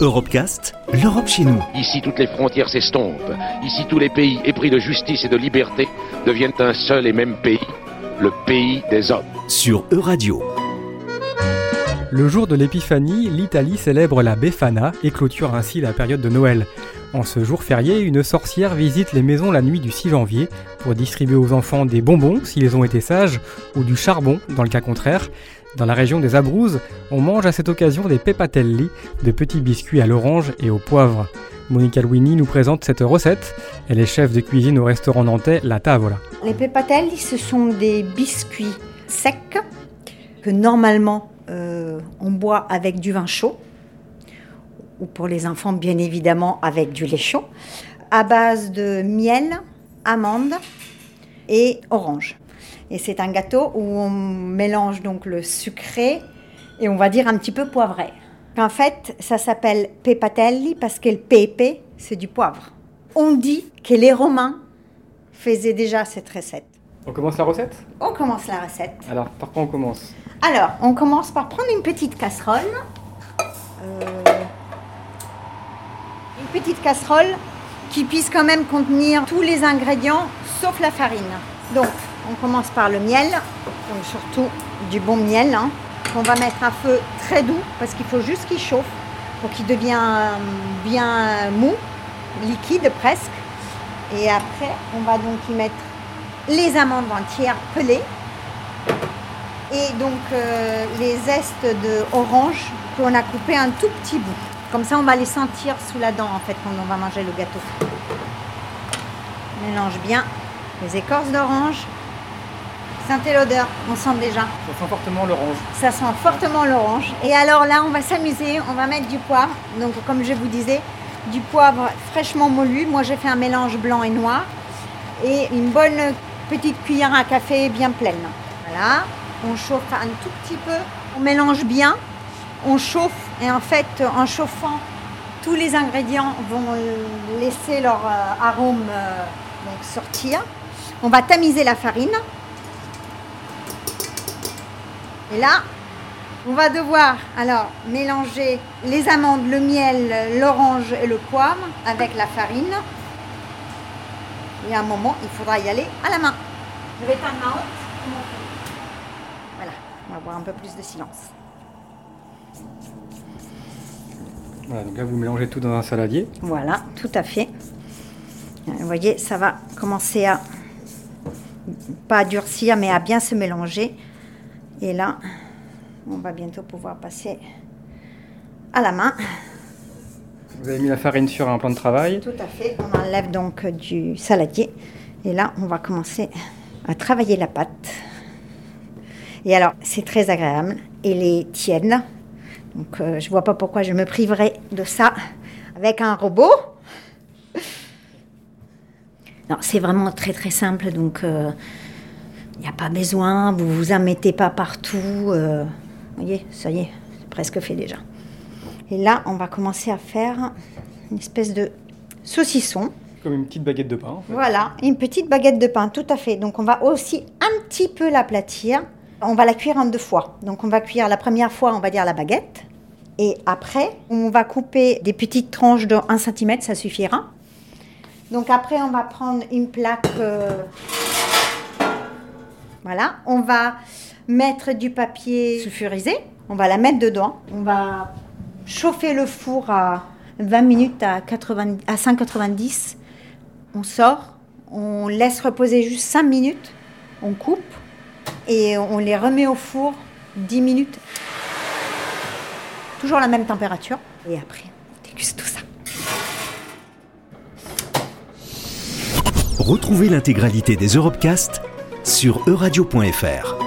Europecast, l'Europe chez nous. Ici, toutes les frontières s'estompent. Ici, tous les pays épris de justice et de liberté deviennent un seul et même pays, le pays des hommes. Sur Euradio. Le jour de l'Épiphanie, l'Italie célèbre la Befana et clôture ainsi la période de Noël. En ce jour férié, une sorcière visite les maisons la nuit du 6 janvier pour distribuer aux enfants des bonbons s'ils ont été sages ou du charbon dans le cas contraire. Dans la région des Abruzzes, on mange à cette occasion des pepatelli, de petits biscuits à l'orange et au poivre. Monica Louini nous présente cette recette. Elle est chef de cuisine au restaurant nantais La Tavola. Les pepatelli, ce sont des biscuits secs que normalement euh, on boit avec du vin chaud, ou pour les enfants, bien évidemment, avec du lait chaud, à base de miel, amandes et orange. Et c'est un gâteau où on mélange donc le sucré et on va dire un petit peu poivré. En fait, ça s'appelle pepatelli parce que le pepe, c'est du poivre. On dit que les Romains faisaient déjà cette recette. On commence la recette? On commence la recette. Alors, par quoi on commence? Alors, on commence par prendre une petite casserole. Euh, une petite casserole qui puisse quand même contenir tous les ingrédients sauf la farine. Donc, on commence par le miel, surtout du bon miel, hein, qu'on va mettre à feu très doux parce qu'il faut juste qu'il chauffe pour qu'il devienne bien mou, liquide presque. Et après, on va donc y mettre les amandes entières pelées et donc euh, les zestes de orange qu'on a coupé un tout petit bout. Comme ça, on va les sentir sous la dent en fait quand on va manger le gâteau. On mélange bien les écorces d'orange. Sentez l'odeur, on sent déjà. Ça sent fortement l'orange. Ça sent fortement l'orange. Et alors là, on va s'amuser, on va mettre du poivre. Donc comme je vous disais, du poivre fraîchement moulu. Moi, j'ai fait un mélange blanc et noir. Et une bonne petite cuillère à café bien pleine. Voilà, on chauffe un tout petit peu, on mélange bien, on chauffe et en fait en chauffant, tous les ingrédients vont laisser leur euh, arôme euh, donc sortir. On va tamiser la farine. Et là, on va devoir alors mélanger les amandes, le miel, l'orange et le poivre avec la farine. Et à un moment, il faudra y aller à la main. Je vais éteindre ma haute. Voilà, on va avoir un peu plus de silence. Voilà, donc là vous mélangez tout dans un saladier. Voilà, tout à fait. Vous voyez, ça va commencer à pas durcir, mais à bien se mélanger. Et là, on va bientôt pouvoir passer à la main. Vous avez mis la farine sur un plan de travail. Tout à fait. On enlève donc du saladier. Et là, on va commencer à travailler la pâte. Et alors, c'est très agréable. Et les tiennes. Donc, euh, je ne vois pas pourquoi je me priverais de ça avec un robot. Non, c'est vraiment très très simple. Donc, il euh, n'y a pas besoin. Vous vous en mettez pas partout. Euh, vous voyez, ça y est, c'est presque fait déjà. Et là, on va commencer à faire une espèce de saucisson. Comme une petite baguette de pain. En fait. Voilà, une petite baguette de pain, tout à fait. Donc on va aussi un petit peu l'aplatir. On va la cuire en deux fois. Donc on va cuire la première fois, on va dire la baguette. Et après, on va couper des petites tranches de 1 cm, ça suffira. Donc après, on va prendre une plaque. euh, Voilà, on va mettre du papier sulfurisé. On va la mettre dedans. On va chauffer le four à 20 minutes à, 80 à 190. On sort, on laisse reposer juste 5 minutes, on coupe et on les remet au four 10 minutes. Toujours la même température. Et après, on déguste tout ça. Retrouvez l'intégralité des Europecast sur euradio.fr.